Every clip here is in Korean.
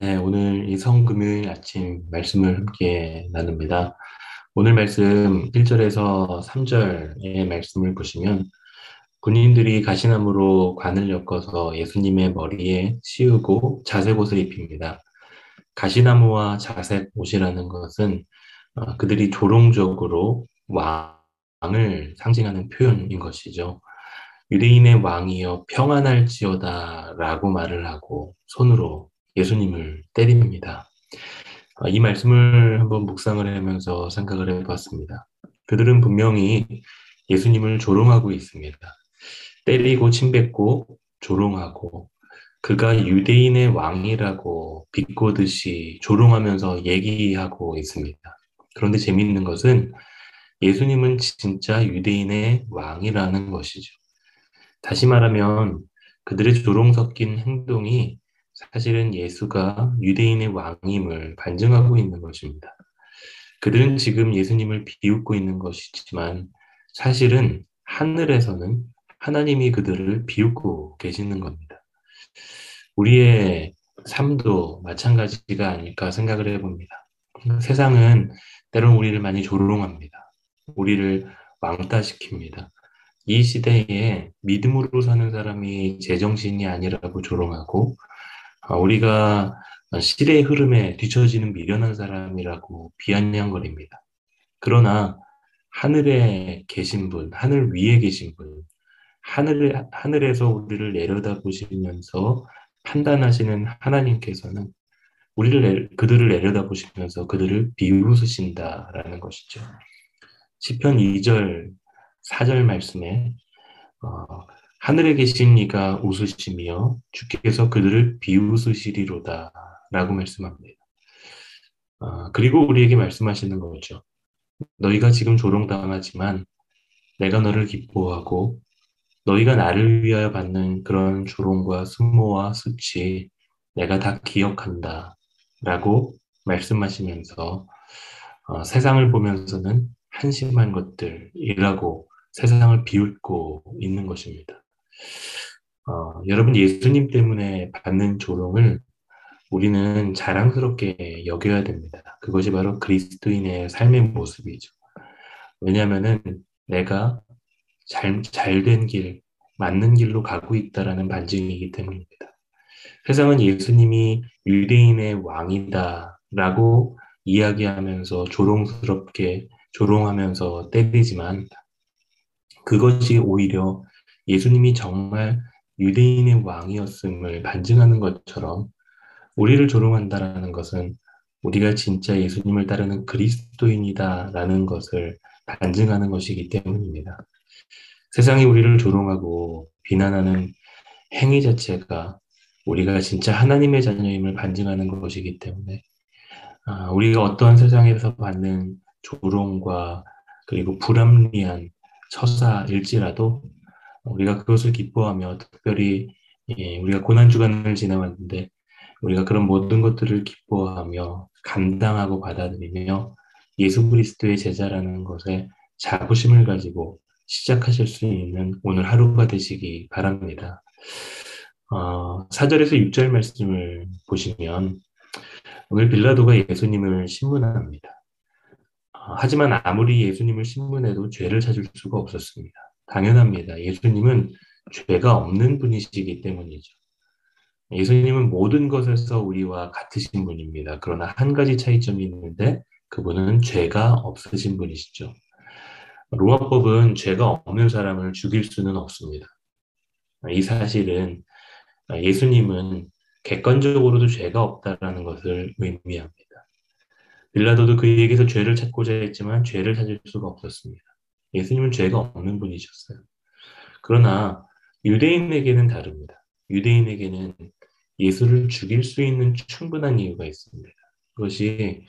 네, 오늘 이 성금요일 아침 말씀을 함께 나눕니다. 오늘 말씀 1절에서 3절의 말씀을 보시면 군인들이 가시나무로 관을 엮어서 예수님의 머리에 씌우고 자색 옷을 입힙니다. 가시나무와 자색 옷이라는 것은 어, 그들이 조롱적으로 왕을 상징하는 표현인 것이죠. 유대인의 왕이여 평안할지어다 라고 말을 하고 손으로 예수님을 때립니다. 아, 이 말씀을 한번 묵상을 하면서 생각을 해봤습니다. 그들은 분명히 예수님을 조롱하고 있습니다. 때리고 침뱉고 조롱하고 그가 유대인의 왕이라고 비꼬듯이 조롱하면서 얘기하고 있습니다. 그런데 재미있는 것은 예수님은 진짜 유대인의 왕이라는 것이죠. 다시 말하면 그들의 조롱 섞인 행동이 사실은 예수가 유대인의 왕임을 반증하고 있는 것입니다. 그들은 지금 예수님을 비웃고 있는 것이지만 사실은 하늘에서는 하나님이 그들을 비웃고 계시는 겁니다. 우리의 삶도 마찬가지가 아닐까 생각을 해봅니다. 세상은 때론 우리를 많이 조롱합니다. 우리를 왕따시킵니다. 이 시대에 믿음으로 사는 사람이 제정신이 아니라고 조롱하고 아, 우리가 시대의 흐름에 뒤처지는 미련한 사람이라고 비아냥거립니다. 그러나 하늘에 계신 분, 하늘 위에 계신 분, 하늘, 하늘에서 우리를 내려다 보시면서 판단하시는 하나님께서는 우리를, 그들을 내려다 보시면서 그들을 비웃으신다라는 것이죠. 시편 2절, 4절 말씀에, 어, 하늘에 계신 이가 웃으시며 주께서 그들을 비웃으시리로다 라고 말씀합니다. 아, 그리고 우리에게 말씀하시는 거죠. 너희가 지금 조롱당하지만 내가 너를 기뻐하고 너희가 나를 위하여 받는 그런 조롱과 수모와 수치 내가 다 기억한다 라고 말씀하시면서 어, 세상을 보면서는 한심한 것들이라고 세상을 비웃고 있는 것입니다. 어, 여러분 예수님 때문에 받는 조롱을 우리는 자랑스럽게 여겨야 됩니다. 그것이 바로 그리스도인의 삶의 모습이죠. 왜냐하면은 내가 잘, 잘된 길, 맞는 길로 가고 있다라는 반증이기 때문입니다. 세상은 예수님이 유대인의 왕이다라고 이야기하면서 조롱스럽게 조롱하면서 때리지만 그것이 오히려 예수님이 정말 유대인의 왕이었음을 반증하는 것처럼 우리를 조롱한다라는 것은 우리가 진짜 예수님을 따르는 그리스도인이다라는 것을 반증하는 것이기 때문입니다. 세상이 우리를 조롱하고 비난하는 행위 자체가 우리가 진짜 하나님의 자녀임을 반증하는 것이기 때문에 아, 우리가 어떠한 세상에서 받는 조롱과 그리고 불합리한 처사일지라도 우리가 그것을 기뻐하며 특별히 예, 우리가 고난 주간을 지나왔는데 우리가 그런 모든 것들을 기뻐하며 감당하고 받아들이며 예수 그리스도의 제자라는 것에 자부심을 가지고 시작하실 수 있는 오늘 하루가 되시기 바랍니다. 어, 4절에서 6절 말씀을 보시면 오늘 빌라도가 예수님을 신문합니다. 어, 하지만 아무리 예수님을 신문해도 죄를 찾을 수가 없었습니다. 당연합니다. 예수님은 죄가 없는 분이시기 때문이죠. 예수님은 모든 것에서 우리와 같으신 분입니다. 그러나 한 가지 차이점이 있는데 그분은 죄가 없으신 분이시죠. 로마법은 죄가 없는 사람을 죽일 수는 없습니다. 이 사실은 예수님은 객관적으로도 죄가 없다라는 것을 의미합니다. 빌라도도 그에게서 죄를 찾고자 했지만 죄를 찾을 수가 없었습니다. 예수님은 죄가 없는 분이셨어요. 그러나 유대인에게는 다릅니다. 유대인에게는 예수를 죽일 수 있는 충분한 이유가 있습니다. 그것이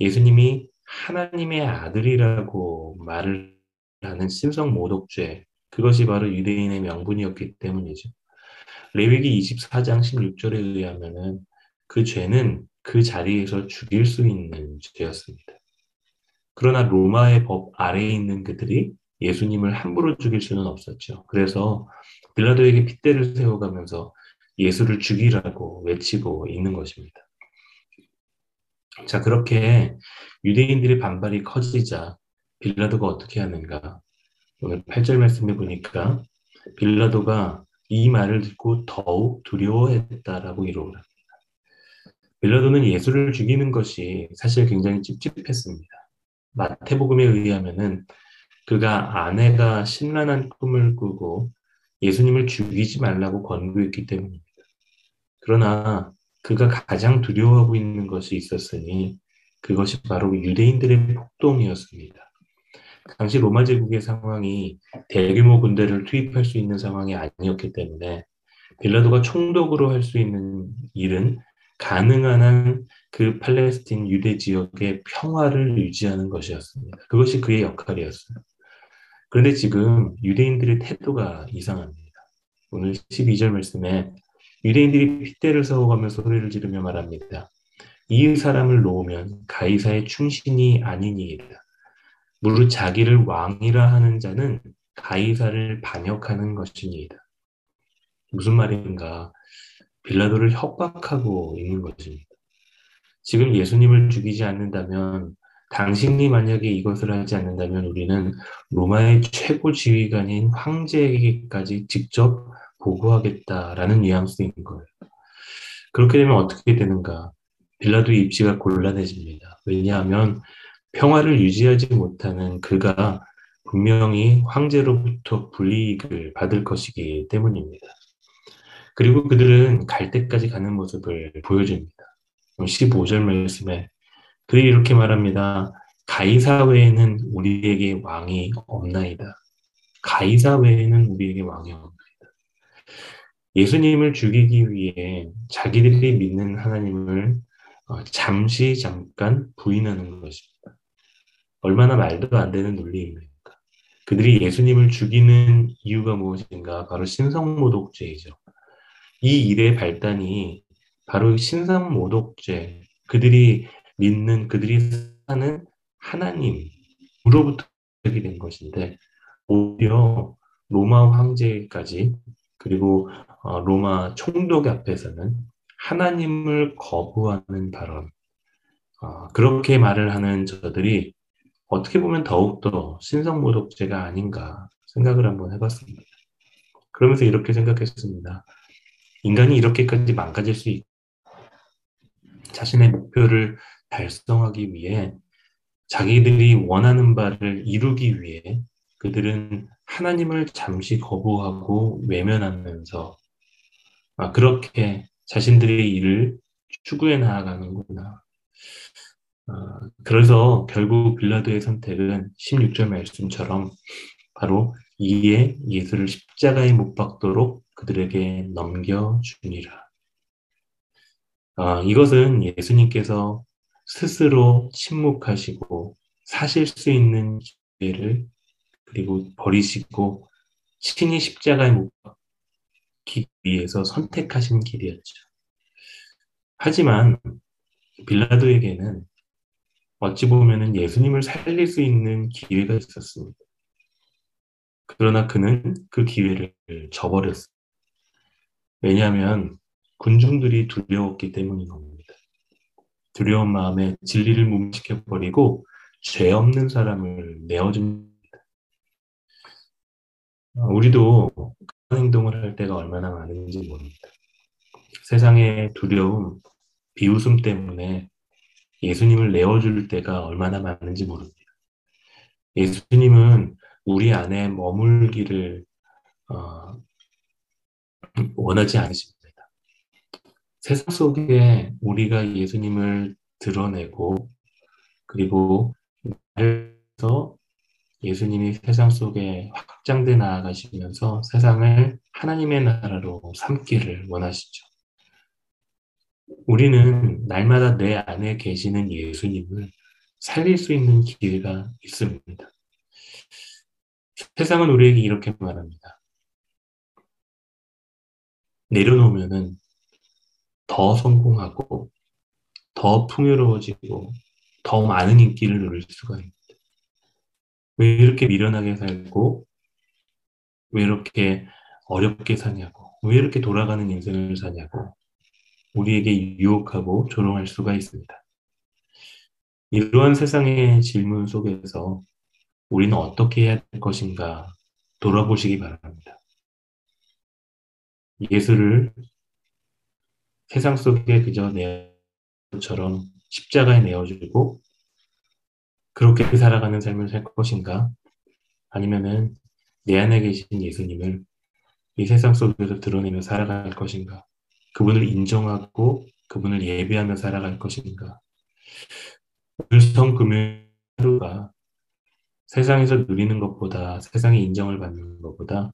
예수님이 하나님의 아들이라고 말을 하는 심성 모독죄, 그것이 바로 유대인의 명분이었기 때문이죠. 레위기 24장 16절에 의하면은 그 죄는 그 자리에서 죽일 수 있는 죄였습니다. 그러나 로마의 법 아래에 있는 그들이 예수님을 함부로 죽일 수는 없었죠. 그래서 빌라도에게 핏대를 세워가면서 예수를 죽이라고 외치고 있는 것입니다. 자, 그렇게 유대인들의 반발이 커지자 빌라도가 어떻게 하는가? 오늘 8절 말씀해 보니까 빌라도가 이 말을 듣고 더욱 두려워했다라고 기록을 합니다. 빌라도는 예수를 죽이는 것이 사실 굉장히 찝찝했습니다. 마태복음에 의하면은 그가 아내가 신란한 꿈을 꾸고 예수님을 죽이지 말라고 권고했기 때문입니다. 그러나 그가 가장 두려워하고 있는 것이 있었으니 그것이 바로 유대인들의 폭동이었습니다. 당시 로마 제국의 상황이 대규모 군대를 투입할 수 있는 상황이 아니었기 때문에 빌라도가 총독으로 할 수 있는 일은 가능한 한 그 팔레스틴 유대 지역의 평화를 유지하는 것이었습니다. 그것이 그의 역할이었어요. 그런데 지금 유대인들의 태도가 이상합니다. 오늘 12절 말씀에 유대인들이 핏대를 세워가며 소리를 지르며 말합니다. 이 사람을 놓으면 가이사의 충신이 아니니이다. 무릇 자기를 왕이라 하는 자는 가이사를 반역하는 것이니이다. 무슨 말인가? 빌라도를 협박하고 있는 것입니다. 지금 예수님을 죽이지 않는다면 당신이 만약에 이것을 하지 않는다면 우리는 로마의 최고 지휘관인 황제에게까지 직접 보고하겠다라는 뉘앙스인 거예요. 그렇게 되면 어떻게 되는가? 빌라도의 입지가 곤란해집니다. 왜냐하면 평화를 유지하지 못하는 그가 분명히 황제로부터 불이익을 받을 것이기 때문입니다. 그리고 그들은 갈 때까지 가는 모습을 보여줍니다. 15절 말씀에 그들이 이렇게 말합니다. 가이사 외에는 우리에게 왕이 없나이다. 가이사 외에는 우리에게 왕이 없나이다. 예수님을 죽이기 위해 자기들이 믿는 하나님을 어, 잠시 잠깐 부인하는 것입니다. 얼마나 말도 안 되는 논리입니까? 그들이 예수님을 죽이는 이유가 무엇인가? 바로 신성모독죄이죠. 이 일의 발단이 바로 신성모독죄, 그들이 믿는, 그들이 사는 하나님으로부터 시작이 된 것인데, 오히려 로마 황제까지 그리고 어, 로마 총독 앞에서는 하나님을 거부하는 발언, 어, 그렇게 말을 하는 저들이 어떻게 보면 더욱더 신성모독죄가 아닌가 생각을 한번 해봤습니다. 그러면서 이렇게 생각했습니다. 인간이 이렇게까지 망가질 수 있, 자신의 목표를 달성하기 위해 자기들이 원하는 바를 이루기 위해 그들은 하나님을 잠시 거부하고 외면하면서 아, 그렇게 자신들의 일을 추구해 나아가는구나. 아, 그래서 결국 빌라도의 선택은 16절 말씀처럼 바로 이에 예수를 십자가에 못 박도록 그들에게 넘겨주니라. 아, 이것은 예수님께서 스스로 침묵하시고 사실 수 있는 기회를 그리고 버리시고 신이 십자가에 못 박기 위해서 선택하신 길이었죠. 하지만 빌라도에게는 어찌 보면 예수님을 살릴 수 있는 기회가 있었습니다. 그러나 그는 그 기회를 저버렸어요. 왜냐하면 군중들이 두려웠기 때문인 겁니다. 두려운 마음에 진리를 무시켜버리고 죄 없는 사람을 내어줍니다. 우리도 그런 행동을 할 때가 얼마나 많은지 모릅니다. 세상의 두려움, 비웃음 때문에 예수님을 내어줄 때가 얼마나 많은지 모릅니다. 예수님은 우리 안에 머물기를 어, 원하지 않으십니다. 세상 속에 우리가 예수님을 드러내고 그리고 그래서 예수님이 세상 속에 확장돼 나아가시면서 세상을 하나님의 나라로 삼기를 원하시죠. 우리는 날마다 내 안에 계시는 예수님을 살릴 수 있는 기회가 있습니다. 세상은 우리에게 이렇게 말합니다. 내려놓으면은 더 성공하고 더 풍요로워지고 더 많은 인기를 누릴 수가 있습니다. 왜 이렇게 미련하게 살고 왜 이렇게 어렵게 사냐고 왜 이렇게 돌아가는 인생을 사냐고 우리에게 유혹하고 조롱할 수가 있습니다. 이러한 세상의 질문 속에서 우리는 어떻게 해야 될 것인가 돌아보시기 바랍니다. 예수를 세상 속에 그저 내처럼 십자가에 내어주고 그렇게 살아가는 삶을 살 것인가? 아니면은 내 안에 계신 예수님을 이 세상 속에서 드러내며 살아갈 것인가? 그분을 인정하고 그분을 예배하며 살아갈 것인가? 오늘 성금요일 하루가 세상에서 누리는 것보다 세상의 인정을 받는 것보다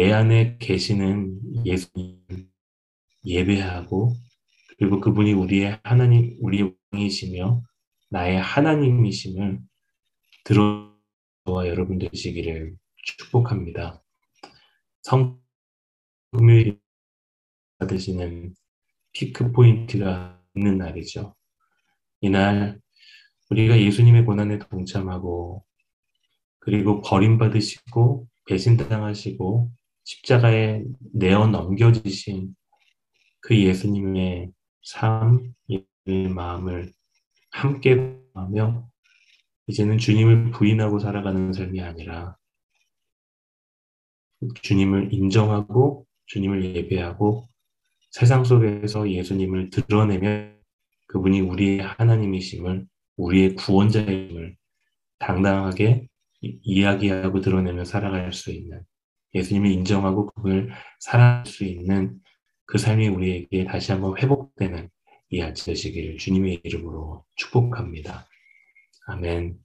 내 안에 계시는 예수님 예배하고 그리고 그분이 우리의 하나님, 우리의 왕이시며 나의 하나님이심을 들어와 여러분 되시기를 축복합니다. 성 금요일 받으시는 피크 포인트가 있는 날이죠. 이날 우리가 예수님의 고난에 동참하고 그리고 버림받으시고 배신당하시고 십자가에 내어 넘겨지신 그 예수님의 삶, 마음을 함께 하며 이제는 주님을 부인하고 살아가는 삶이 아니라 주님을 인정하고 주님을 예배하고 세상 속에서 예수님을 드러내며 그분이 우리의 하나님이심을 우리의 구원자임을 당당하게 이야기하고 드러내며 살아갈 수 있는 예수님을 인정하고 그분을 살아갈 수 있는 그 삶이 우리에게 다시 한번 회복되는 이 아침 되시기를 주님의 이름으로 축복합니다. 아멘.